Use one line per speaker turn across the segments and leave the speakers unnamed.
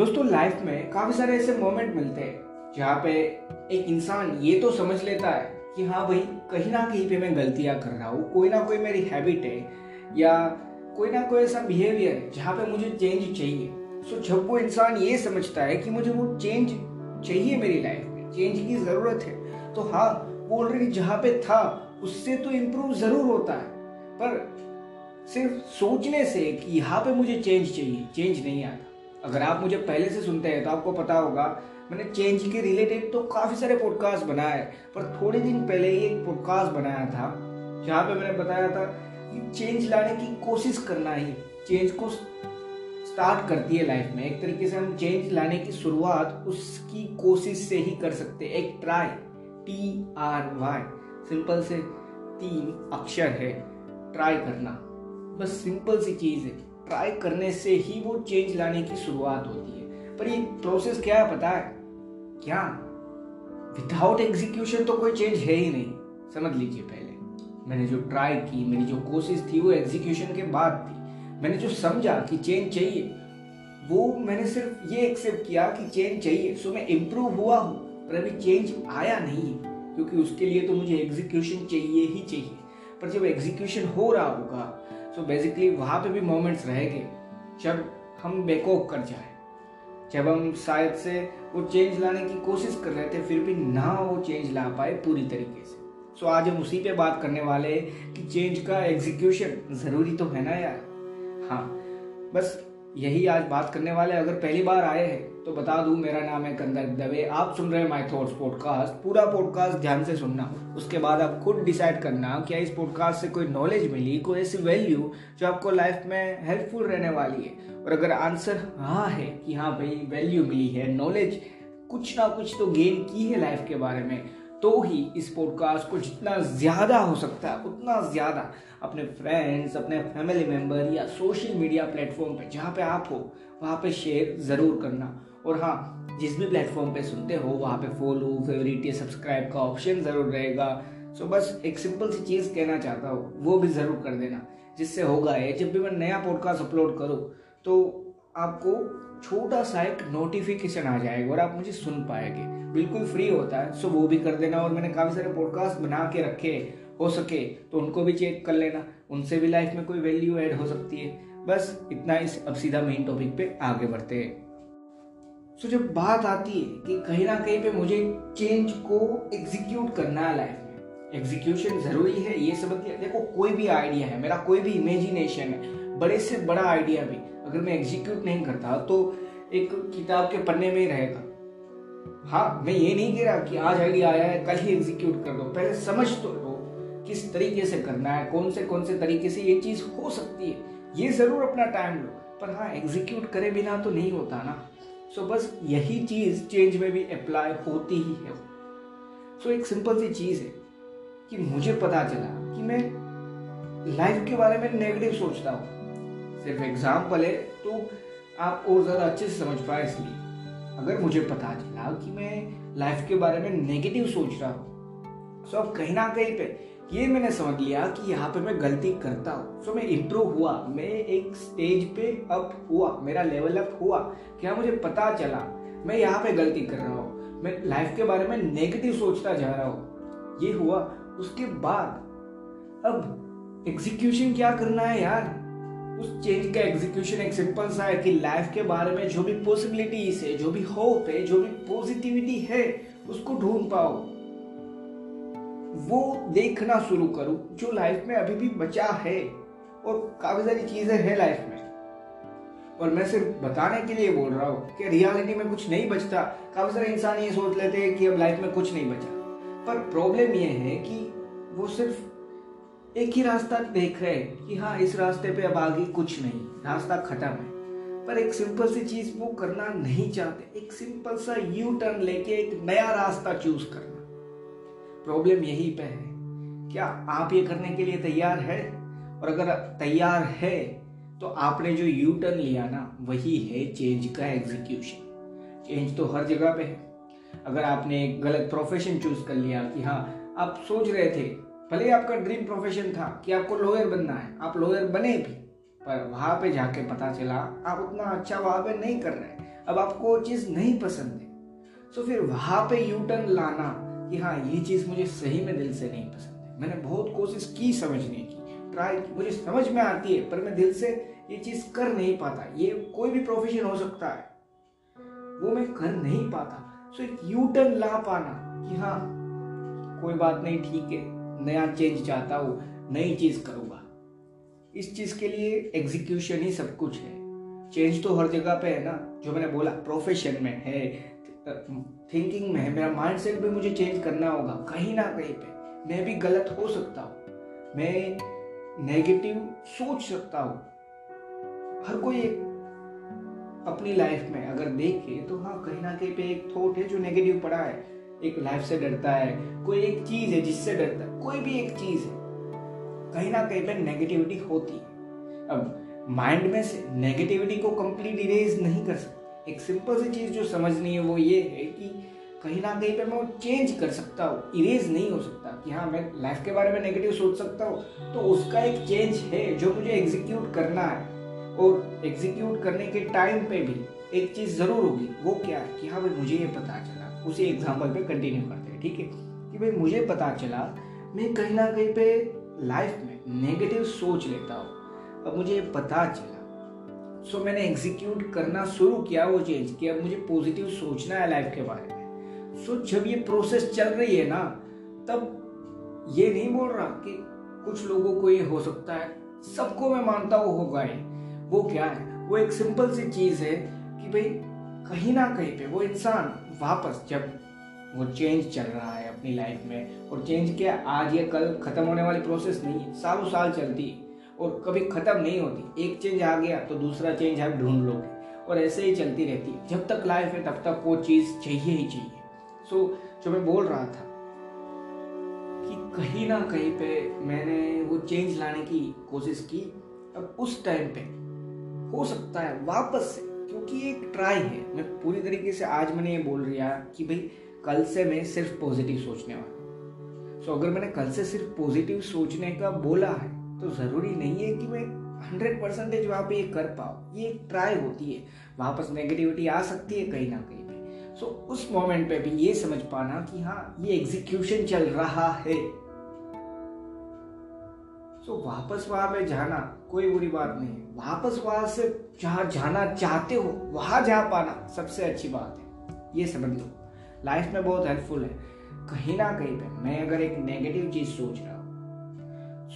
दोस्तों लाइफ में काफ़ी सारे ऐसे मोमेंट मिलते हैं, जहाँ पे एक इंसान ये तो समझ लेता है कि हाँ भाई, कहीं ना कहीं पे मैं गलतियाँ कर रहा हूँ, कोई ना कोई मेरी हैबिट है, या कोई ना कोई ऐसा बिहेवियर है जहाँ पे मुझे चेंज चाहिए। सो जब वो इंसान ये समझता है कि मुझे वो चेंज चाहिए मेरी लाइफ में चेंज की ज़रूरत है तो हाँ वो ऑलरेडी जहाँ पे था, उससे तो इम्प्रूव ज़रूर होता है। पर सिर्फ़ सोचने से कि यहाँ पे मुझे चेंज चाहिए चेंज नहीं आता। अगर आप मुझे पहले से सुनते हैं तो आपको पता होगा, मैंने चेंज के रिलेटेड तो काफ़ी सारे पॉडकास्ट बनाए पर थोड़े दिन पहले ही एक पॉडकास्ट बनाया था, जहाँ पे मैंने बताया था कि चेंज लाने की कोशिश करना ही चेंज को स्टार्ट करती है लाइफ में। एक तरीके से हम चेंज लाने की शुरुआत उसकी कोशिश से ही कर सकते एक try T R Y simple से तीन अक्षर है ट्राई करना। बस सिंपल सी चीज़ है। ट्राई करने से ही वो चेंज लाने की शुरुआत होती है। पर ये प्रोसेस क्या है पता है? क्या? विदाउट एग्जीक्यूशन तो कोई चेंज है ही नहीं। समझ लीजिए पहले। मैंने जो ट्राई की, मेरी जो कोशिश थी वो एग्जीक्यूशन के बाद थी। मैंने जो समझा कि चेंज चाहिए, वो मैंने सिर्फ़ ये एक्सेप्ट किया कि चेंज चाहिए। सो मैं इम्प्रूव हुआ हूँ, पर अभी चेंज आया नहीं है, क्योंकि उसके लिए तो मुझे एग्जीक्यूशन चाहिए ही चाहिए। पर जब एग्जीक्यूशन हो रहा होगा सो बेसिकली वहाँ पे भी मोमेंट्स रहेंगे जब हम बेकोक कर जाए, जब हम शायद से वो चेंज लाने की कोशिश कर रहे थे, फिर भी ना वो चेंज ला पाए पूरी तरीके से। सो आज हम उसी पे बात करने वाले हैं कि चेंज का एग्जीक्यूशन ज़रूरी तो है ना यार? हाँ बस यही आज बात करने वाले अगर पहली बार आए हैं तो बता दूँ, मेरा नाम है कंदर दवे। आप सुन रहे हैं माई थॉट्स पॉडकास्ट पूरा पॉडकास्ट ध्यान से सुनना। उसके बाद आप खुद डिसाइड करना क्या इस पॉडकास्ट से कोई नॉलेज मिली, कोई ऐसी वैल्यू जो आपको लाइफ में हेल्पफुल रहने वाली है। और अगर आंसर हाँ है कि हाँ भाई वैल्यू मिली है नॉलेज कुछ ना कुछ तो गेन की है लाइफ के बारे में तो ही इस पॉडकास्ट को जितना ज़्यादा हो सकता है, उतना ज़्यादा अपने फ्रेंड्स अपने फैमिली मेंबर या सोशल मीडिया प्लेटफॉर्म पे जहाँ पे आप हो, वहाँ पे शेयर ज़रूर करना। और हाँ जिस भी प्लेटफॉर्म पे सुनते हो, वहाँ पे फॉलो फेवरेट या सब्सक्राइब का ऑप्शन ज़रूर रहेगा। सो बस एक सिंपल सी चीज़ कहना चाहता हूँ, वो भी ज़रूर कर देना, जिससे होगा ये, जब भी मैं नया पॉडकास्ट अपलोड करूँ तो आपको छोटा सा एक नोटिफिकेशन आ जाएगा और आप मुझे सुन पाएँगे। बिल्कुल फ्री होता है सो वो भी कर देना और मैंने काफ़ी सारे पॉडकास्ट बना के रखे, हो सके तो उनको भी चेक कर लेना। उनसे भी लाइफ में कोई वैल्यू ऐड हो सकती है। बस इतना इस, अब सीधा मेन टॉपिक पे आगे बढ़ते हैं। सो जब बात आती है कि कहीं ना कहीं पे मुझे चेंज को एग्जीक्यूट करना है लाइफ में एग्जीक्यूशन ज़रूरी है, ये लिया देखो, कोई भी आइडिया है, मेरा कोई भी इमेजिनेशन है, बड़े से बड़ा आइडिया भी अगर मैं एग्जीक्यूट नहीं करता तो एक किताब के पन्ने में ही रहेगा। हाँ मैं ये नहीं कह रहा कि आज आइडिया आया है, कल ही एग्जीक्यूट कर दो। पहले समझ तो लो किस तरीके से करना है, कौन से कौन से तरीके से ये चीज़ हो सकती है। ये ज़रूर अपना टाइम लो। पर हाँ एग्जीक्यूट करे बिना तो नहीं होता ना। सो बस यही चीज़ चेंज में भी अप्लाई होती ही है। सो एक सिंपल सी चीज़ है कि मुझे पता चला कि मैं लाइफ के बारे में नेगेटिव सोचता हूँ। सिर्फ़ एग्ज़ाम्पल है तो आप और ज़्यादा अच्छे से समझ पाए इसलिए। अगर मुझे पता चला कि मैं लाइफ के बारे में नेगेटिव सोच रहा हूँ सो अब कहीं ना कहीं पे ये मैंने समझ लिया कि यहाँ पे मैं गलती करता हूँ। सो मैं इम्प्रूव हुआ। मैं एक स्टेज पे अप हुआ। मेरा लेवल अप हुआ। क्या मुझे पता चला? मैं यहाँ पे गलती कर रहा हूँ। मैं लाइफ के बारे में नेगेटिव सोचता जा रहा हूँ। ये हुआ। उसके बाद, अब एग्जीक्यूशन क्या करना है यार? उस चेंज का एग्जीक्यूशन एक सिंपल सा है कि लाइफ के बारे में जो भी पॉसिबिलिटीज है, जो भी होप है, जो भी पॉजिटिविटी है, उसको ढूंढ पाओ। वो देखना शुरू करो, जो लाइफ में अभी भी बचा है और काफ़ी सारी चीज़ें हैं लाइफ में। और मैं सिर्फ़ बताने के लिए बोल रहा हूँ कि रियलिटी में कुछ नहीं बचता। काफ़ी सारे इंसान ये सोच लेते हैं कि अब लाइफ में कुछ नहीं बचा। पर प्रॉब्लम ये है कि वो सिर्फ़ एक ही रास्ता देख रहे हैं कि हाँ इस रास्ते पे अब आगे कुछ नहीं, रास्ता खत्म है। पर एक सिंपल सी चीज़ वो करना नहीं चाहते। एक सिंपल सा यू टर्न लेके एक नया रास्ता चूज़ करना। प्रॉब्लम यही पे है क्या आप ये करने के लिए तैयार है? और अगर तैयार है तो आपने जो यू टर्न लिया ना, वही है चेंज का एग्जीक्यूशन चेंज तो हर जगह पे है. अगर आपने गलत प्रोफेशन चूज़ कर लिया कि हाँ आप सोच रहे थे, भले आपका ड्रीम प्रोफेशन था कि आपको लॉयर बनना है, आप लॉयर बने भी, पर वहाँ पे जाके पता चला, आप उतना अच्छा वहाँ पे नहीं कर रहे अब आपको चीज़ नहीं पसंद है. सो फिर वहाँ पे यू टर्न लाना कि हाँ ये चीज़ मुझे सही में दिल से नहीं पसंद है। मैंने बहुत कोशिश की समझने की, ट्राई की, मुझे समझ में आती है, पर मैं दिल से ये चीज़ कर नहीं पाता। ये कोई भी प्रोफेशन हो सकता है। वो मैं कर नहीं पाता। सो एक यू टर्न ला पाना कि हाँ कोई बात नहीं, ठीक है, नया चेंज चाहता हूँ, नई चीज़ करूँगा। इस चीज़ के लिए एग्जीक्यूशन ही सब कुछ है। चेंज तो हर जगह पे है ना, जो मैंने बोला प्रोफेशन में है थिंकिंग में है, मेरा माइंडसेट भी मुझे चेंज करना होगा, कहीं ना कहीं पे, मैं भी गलत हो सकता हूँ। मैं नेगेटिव सोच सकता हूँ। हर कोई एक अपनी लाइफ में अगर देखे तो हाँ कहीं ना कहीं पे एक थॉट है जो नेगेटिव पड़ा है। एक लाइफ से डरता है, कोई एक चीज़ है जिससे डरता है, कोई भी एक चीज़ है, कहीं ना कहीं पे नेगेटिविटी होती है। अब माइंड में से नेगेटिविटी को कंप्लीट इरेज नहीं कर सकते। एक सिंपल सी चीज़ जो समझनी है वो ये है कि कहीं ना कहीं पे मैं वो चेंज कर सकता हूँ इरेज नहीं हो सकता कि हाँ मैं लाइफ के बारे में नेगेटिव सोच सकता हूँ। तो उसका एक चेंज है जो मुझे एग्जीक्यूट करना है। और एग्जीक्यूट करने के टाइम पे भी एक चीज़ ज़रूर होगी, वो क्या है कि हाँ भाई, मुझे ये पता चला। उसी एग्ज़ाम्पल पे कंटिन्यू करते हैं, ठीक है? कि भाई, मुझे पता चला, मैं कहीं ना कहीं पे लाइफ में नेगेटिव सोच लेता हूँ। अब मुझे पता चला सो so, मैंने एग्जीक्यूट करना शुरू किया वो चेंज कि अब मुझे पॉजिटिव सोचना है लाइफ के बारे में। सो so, जब ये प्रोसेस चल रही है ना तब ये नहीं बोल रहा कि कुछ लोगों को ये हो सकता है। सबको मैं मानता हूँ होगा ये। वो क्या है? वो एक सिंपल सी चीज़ है कि भाई कहीं ना कहीं पे वो इंसान वापस जब वो चेंज चल रहा है अपनी लाइफ में और चेंज क्या आज या कल खत्म होने वाली प्रोसेस नहीं है सालों साल चलती है। और कभी खत्म नहीं होती। एक चेंज आ गया तो दूसरा चेंज आप ढूंढ लोगे। और ऐसे ही चलती रहती है। जब तक लाइफ है तब तक वो चीज़ चाहिए ही चाहिए। सो so, जो मैं बोल रहा था कि कहीं ना कहीं पे मैंने वो चेंज लाने की कोशिश की। अब उस टाइम पे हो सकता है वापस से क्योंकि एक ट्राई है। मैं पूरी तरीके से आज मैंने ये बोल रहा कि भाई कल से मैं सिर्फ़ पॉजिटिव सोचने वाला सो so, अगर मैंने कल से सिर्फ़ पॉजिटिव सोचने का बोला है तो ज़रूरी नहीं है कि मैं हंड्रेड परसेंटेज वहाँ पे ये कर पाऊँ। ये एक ट्राई होती है। वापस नेगेटिविटी आ सकती है कहीं ना कहीं पे सो so, उस मोमेंट पे भी ये समझ पाना कि हाँ ये एग्जीक्यूशन चल रहा है। सो so, वापस वहाँ पे जाना कोई बुरी बात नहीं है। वापस वहाँ से जहाँ जाना चाहते हो वहाँ जा पाना सबसे अच्छी बात है। ये समझ लो। लाइफ में बहुत हेल्पफुल है। कहीं ना कहीं पे मैं अगर एक नेगेटिव चीज़ सोच रहा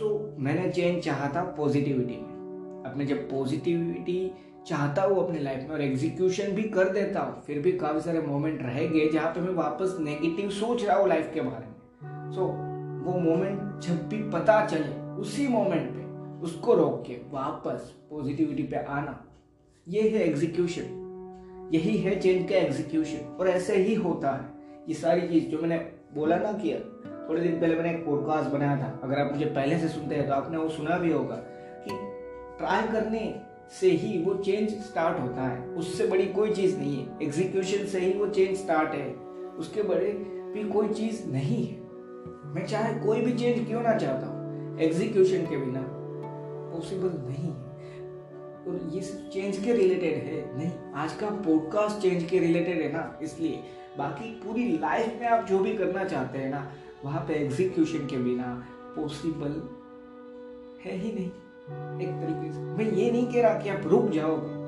सो मैंने चेंज चाहा था पॉजिटिविटी में। मैं जब पॉजिटिविटी चाहता हूँ अपनी लाइफ में और एग्जीक्यूशन भी कर देता हूँ फिर भी काफ़ी सारे मोमेंट रह गए जहाँ पे मैं वापस नेगेटिव सोच रहा हूँ लाइफ के बारे में। सो so, वो मोमेंट जब भी पता चले उसी मोमेंट पे उसको रोक के वापस पॉजिटिविटी पे आना ये है एग्जीक्यूशन यही है चेंज का एग्जीक्यूशन और ऐसे ही होता है। ये सारी चीज़ जो मैंने बोला ना किया थोड़े दिन पहले मैंने एक पॉडकास्ट बनाया था। अगर आप मुझे पहले से सुनते हैं तो आपने वो सुना भी होगा कि ट्राई करने से ही वो चेंज स्टार्ट होता है। उससे बड़ी कोई चीज़ नहीं है। एग्जीक्यूशन से ही वो चेंज स्टार्ट है। उसके बड़े भी कोई चीज़ नहीं है। मैं चाहे कोई भी चेंज क्यों ना चाहता हूँ। एग्जीक्यूशन के बिना पॉसिबल नहीं है। और ये सिर्फ़ चेंज के रिलेटेड है। नहीं, आज का पॉडकास्ट चेंज के रिलेटेड है ना, इसलिए। बाकी पूरी लाइफ में आप जो भी करना चाहते हैं ना वहाँ पे एग्जीक्यूशन के बिना पॉसिबल है ही नहीं। एक तरीके से। मैं ये नहीं कह रहा कि आप रुक जाओगे।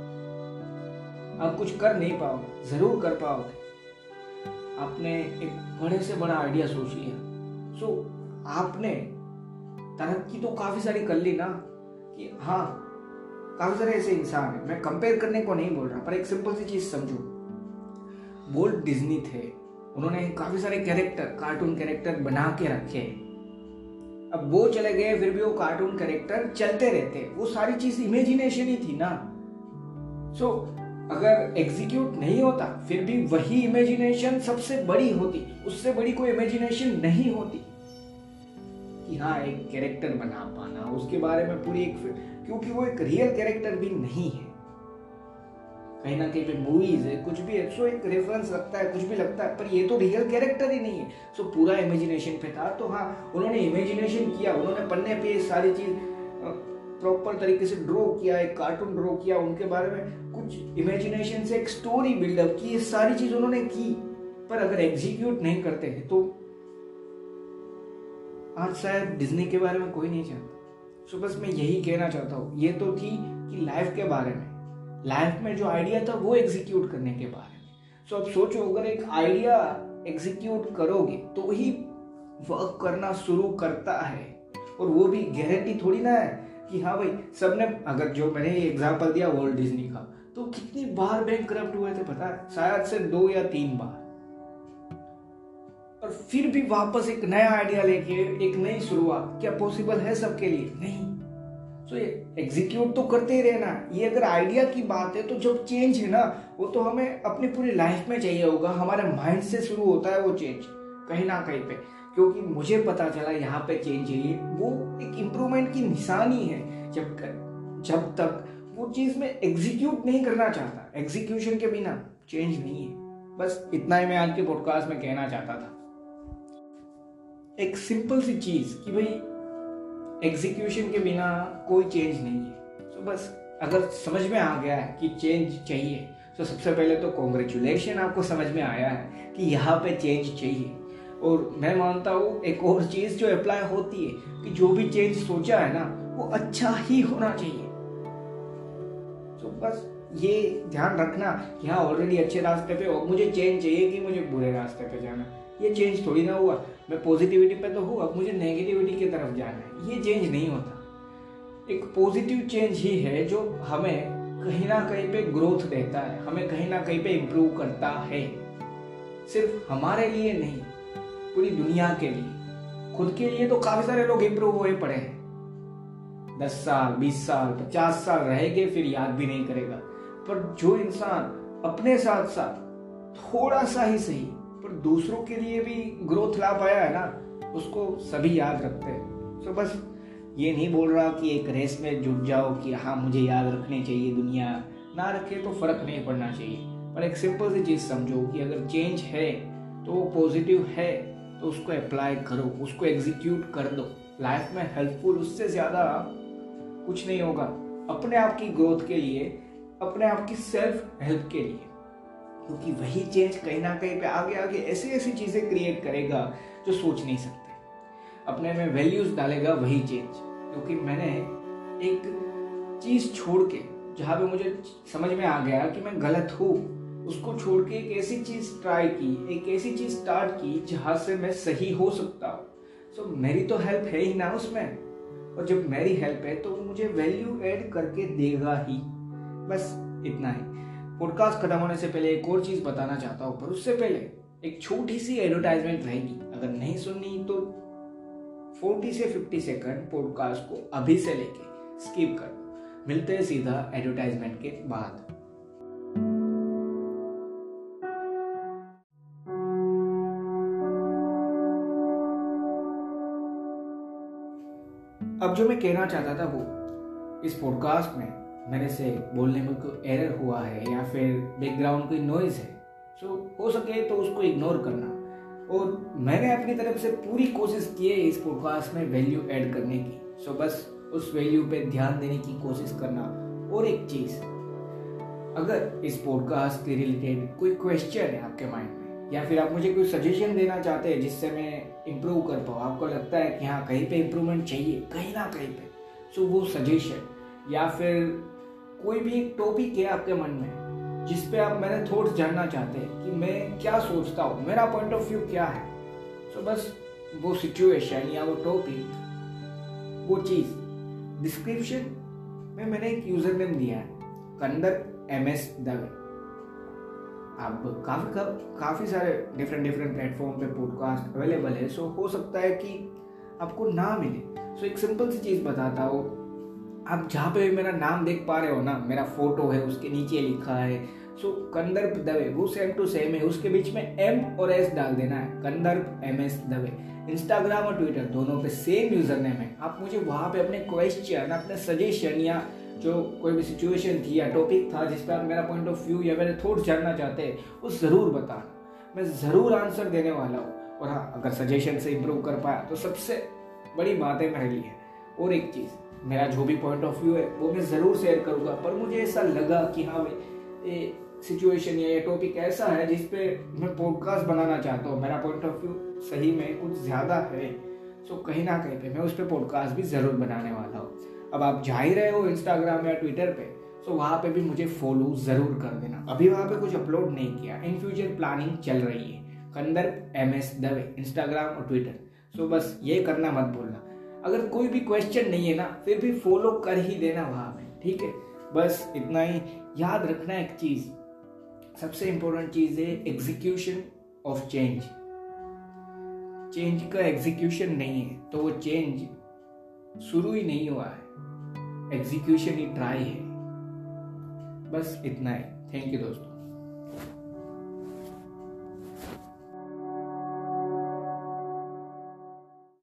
आप कुछ कर नहीं पाओगे। ज़रूर कर पाओगे। आपने एक बड़े से बड़ा आइडिया सोच लिया। सो so, आपने तरक्की तो काफ़ी सारी कर ली ना कि हाँ काफ़ी सारे ऐसे इंसान है। मैं कंपेयर करने को नहीं बोल रहा पर एक सिंपल सी चीज़ समझो। बोल्ट डिज्नी थे। उन्होंने काफ़ी सारे कैरेक्टर कार्टून कैरेक्टर बना के रखे। अब वो चले गए फिर भी वो कार्टून कैरेक्टर चलते रहते वो सारी चीज़ इमेजिनेशन ही थी ना। सो so, अगर एग्जीक्यूट नहीं होता फिर भी वही इमेजिनेशन सबसे बड़ी होती। उससे बड़ी कोई इमेजिनेशन नहीं होती कि हाँ एक कैरेक्टर बना पाना। उसके बारे में पूरी एक क्योंकि वो एक रियल कैरेक्टर भी नहीं है। कहीं ना कहीं पे मूवीज़ है, कुछ भी है सो एक रेफरेंस लगता है, कुछ भी लगता है, पर ये तो रियल कैरेक्टर ही नहीं है। सो पूरा इमेजिनेशन पे था तो हाँ उन्होंने इमेजिनेशन किया, उन्होंने पन्ने पे सारी चीज़ प्रॉपर तरीके से ड्रॉ किया, एक कार्टून ड्रॉ किया उनके बारे में। कुछ इमेजिनेशन से एक स्टोरी बिल्डअप की, ये सारी चीज़ उन्होंने की, पर अगर एग्जीक्यूट नहीं करते हैं तो आज शायद डिज्नी के बारे में कोई नहीं जानता। सो बस मैं यही कहना चाहता हूँ, ये तो थी कि लाइफ के बारे में। लाइफ में जो आइडिया था वो एग्जीक्यूट करने के बारे में। सो अब सोचो, अगर एक आइडिया एग्जीक्यूट करोगे तो ही वर्क करना शुरू करता है। और वो भी गारंटी थोड़ी ना है कि हाँ भाई, सबने, अगर जो मैंने ये एग्ज़ाम्पल दिया वर्ल्ड डिज्नी का तो कितनी बार बैंक करप्ट हुए थे, पता है? शायद से दो या तीन बार। और फिर भी वापस एक नया आइडिया लेके, एक नई शुरुआत, क्या पॉसिबल है सबके लिए? नहीं। तो एग्जीक्यूट तो करते ही रहना। ये अगर आइडिया की बात है तो जब चेंज है ना, वो तो हमें अपनी पूरी लाइफ में चाहिए होगा। हमारे माइंड से शुरू होता है वो चेंज कहीं ना कहीं पे। क्योंकि मुझे पता चला यहाँ पे चेंज है वो एक इम्प्रूवमेंट की निशानी है। जब जब तक वो चीज़ में एग्जीक्यूट नहीं करना चाहता। एग्जीक्यूशन के बिना चेंज नहीं है। बस इतना ही मैं आज के पॉडकास्ट में कहना चाहता था। एक सिंपल सी चीज़ कि भाई एग्जीक्यूशन के बिना कोई चेंज नहीं है। तो बस, अगर समझ में आ गया है कि चेंज चाहिए तो सबसे पहले तो कॉन्ग्रेचुलेशन आपको समझ में आया है कि यहाँ पे चेंज चाहिए। और मैं मानता हूँ, एक और चीज़ जो अप्लाई होती है कि जो भी चेंज सोचा है ना, वो अच्छा ही होना चाहिए। तो बस ये ध्यान रखना कि हाँ ऑलरेडी अच्छे रास्ते पे हो मुझे चेंज चाहिए कि मुझे बुरे रास्ते पे जाना। ये चेंज थोड़ी ना हुआ। मैं पॉजिटिविटी पे तो हूँ, अब मुझे नेगेटिविटी की तरफ़ जाना है। ये चेंज नहीं होता। एक पॉजिटिव चेंज ही है जो हमें कहीं ना कहीं पे ग्रोथ देता है, हमें कहीं ना कहीं पे इम्प्रूव करता है। सिर्फ़ हमारे लिए नहीं, पूरी दुनिया के लिए। खुद के लिए तो काफ़ी सारे लोग इम्प्रूव हुए पड़े हैं। दस साल, बीस साल, पचास साल रहेंगे, फिर याद भी नहीं करेगा। पर जो इंसान अपने साथ साथ थोड़ा सा ही सही पर दूसरों के लिए भी ग्रोथ ला पाया है ना, उसको सभी याद रखते हैं। तो बस ये नहीं बोल रहा कि एक रेस में जुट जाओ कि हाँ मुझे याद रखनी चाहिए दुनिया। ना रखे तो फ़र्क नहीं पड़ना चाहिए। पर एक सिंपल सी चीज़ समझो कि अगर चेंज है तो वो पॉजिटिव है तो उसको अप्लाई करो, उसको एग्जीक्यूट कर दो। लाइफ में हेल्पफुल उससे ज़्यादा कुछ नहीं होगा। अपने आप की ग्रोथ के लिए, अपने आप की सेल्फ हेल्प के लिए। क्योंकि वही चेंज कहीं ना कहीं पे आगे आगे ऐसी ऐसी चीज़ें क्रिएट करेगा जो सोच नहीं सकते। अपने में वैल्यूज़ डालेगा वही चेंज क्योंकि मैंने एक चीज़ छोड़ के जहाँ पे मुझे समझ में आ गया कि मैं गलत हूँ उसको छोड़ के एक ऐसी चीज़ ट्राई की एक ऐसी चीज़ स्टार्ट की जहाँ से मैं सही हो सकता हूँ। सो so, मेरी तो हेल्प है ही ना उसमें। और जब मेरी हेल्प है तो वो मुझे वैल्यू ऐड करके देगा ही। बस इतना ही। पॉडकास्ट खत्म होने से पहले एक और चीज़ बताना चाहता हूँ, पर उससे पहले एक छोटी सी एडवर्टाइजमेंट रहेगी। अगर नहीं सुननी तो 40 से 50 सेकंड पॉडकास्ट को अभी से लेके स्किप कर मिलते हैं सीधा एडवर्टाइजमेंट के बाद। अब जो मैं कहना चाहता था वो, इस पॉडकास्ट में मेरे से बोलने में कोई एरर हुआ है या फिर बैकग्राउंड कोई नॉइज़ है? सो हो सके तो उसको इग्नोर करना। और मैंने अपनी तरफ़ से पूरी कोशिश की है इस पॉडकास्ट में वैल्यू ऐड करने की। सो बस उस वैल्यू पे ध्यान देने की कोशिश करना। और एक चीज़, अगर इस पॉडकास्ट के रिलेटेड कोई क्वेश्चन है आपके माइंड में, या फिर आप मुझे कोई सजेशन देना चाहते हैं जिससे मैं इम्प्रूव कर पाऊँ, आपको लगता है कि हाँ कहीं पे इम्प्रूवमेंट चाहिए, कहीं ना कहीं पे। सो वो सजेशन या फिर कोई भी एक टॉपिक है आपके मन में जिस पे आप मेरे थॉट्स जानना चाहते हैं कि मैं क्या सोचता हूँ मेरा पॉइंट ऑफ़ व्यू क्या है सो so, बस वो सिचुएशन या वो टॉपिक वो चीज़ डिस्क्रिप्शन में मैंने एक यूज़र नेम दिया है कंदर एम एस दवे अब काफ़ी काफ़ी सारे डिफरेंट डिफरेंट प्लेटफॉर्म पे पॉडकास्ट अवेलेबल है सो हो सकता है कि आपको ना मिले। सो एक सिंपल सी चीज़ बताता हूँ आप जहाँ पे भी मेरा नाम देख पा रहे हो ना, मेरा फ़ोटो है, उसके नीचे लिखा है सो कंदर्प दवे, वो सेम टू सेम है, उसके बीच में एम और एस डाल देना है, Kandarp M S Dave. Instagram और ट्विटर दोनों पे सेम यूज़र नेम है। आप मुझे वहाँ पे अपने क्वेश्चन अपने सजेशन या जो कोई भी सिचुएशन थी या टॉपिक था जिस पर आप मेरा पॉइंट ऑफ़ व्यू या मेरे थॉट्स जानना चाहते हैं, वो ज़रूर बताना। मैं ज़रूर आंसर देने वाला हूँ। और हाँ अगर सजेशन से इम्प्रूव कर पाया तो सबसे बड़ी बात है मेरे लिए, और एक चीज़ मेरा जो भी पॉइंट ऑफ़ व्यू है, वो मैं ज़रूर शेयर करूँगा। पर मुझे ऐसा लगा कि हाँ भाई ये सिचुएशन या ये टॉपिक ऐसा है जिस पे मैं पॉडकास्ट बनाना चाहता हूँ। मेरा पॉइंट ऑफ़ व्यू सही में कुछ ज़्यादा है सो कहीं ना कहीं पे मैं उस पर पॉडकास्ट भी ज़रूर बनाने वाला हूँ। अब आप जा ही रहे हो इंस्टाग्राम या ट्विटर पे सो वहाँ पे भी मुझे फॉलो ज़रूर कर देना। अभी वहाँ पे कुछ अपलोड नहीं किया। इन फ्यूचर प्लानिंग चल रही है। Kandarp M S Dave Instagram और ट्विटर सो बस ये करना मत भूलना। अगर कोई भी क्वेश्चन नहीं है ना, फिर भी फॉलो कर ही देना वहाँ पे, ठीक है? बस इतना ही। याद रखना एक चीज़। सबसे इंपॉर्टेंट चीज़ है एग्जीक्यूशन ऑफ़ चेंज चेंज का एग्जीक्यूशन नहीं है तो वो चेंज शुरू ही नहीं हुआ है। एग्जीक्यूशन ही ट्राई है। बस इतना ही। थैंक यू दोस्तों।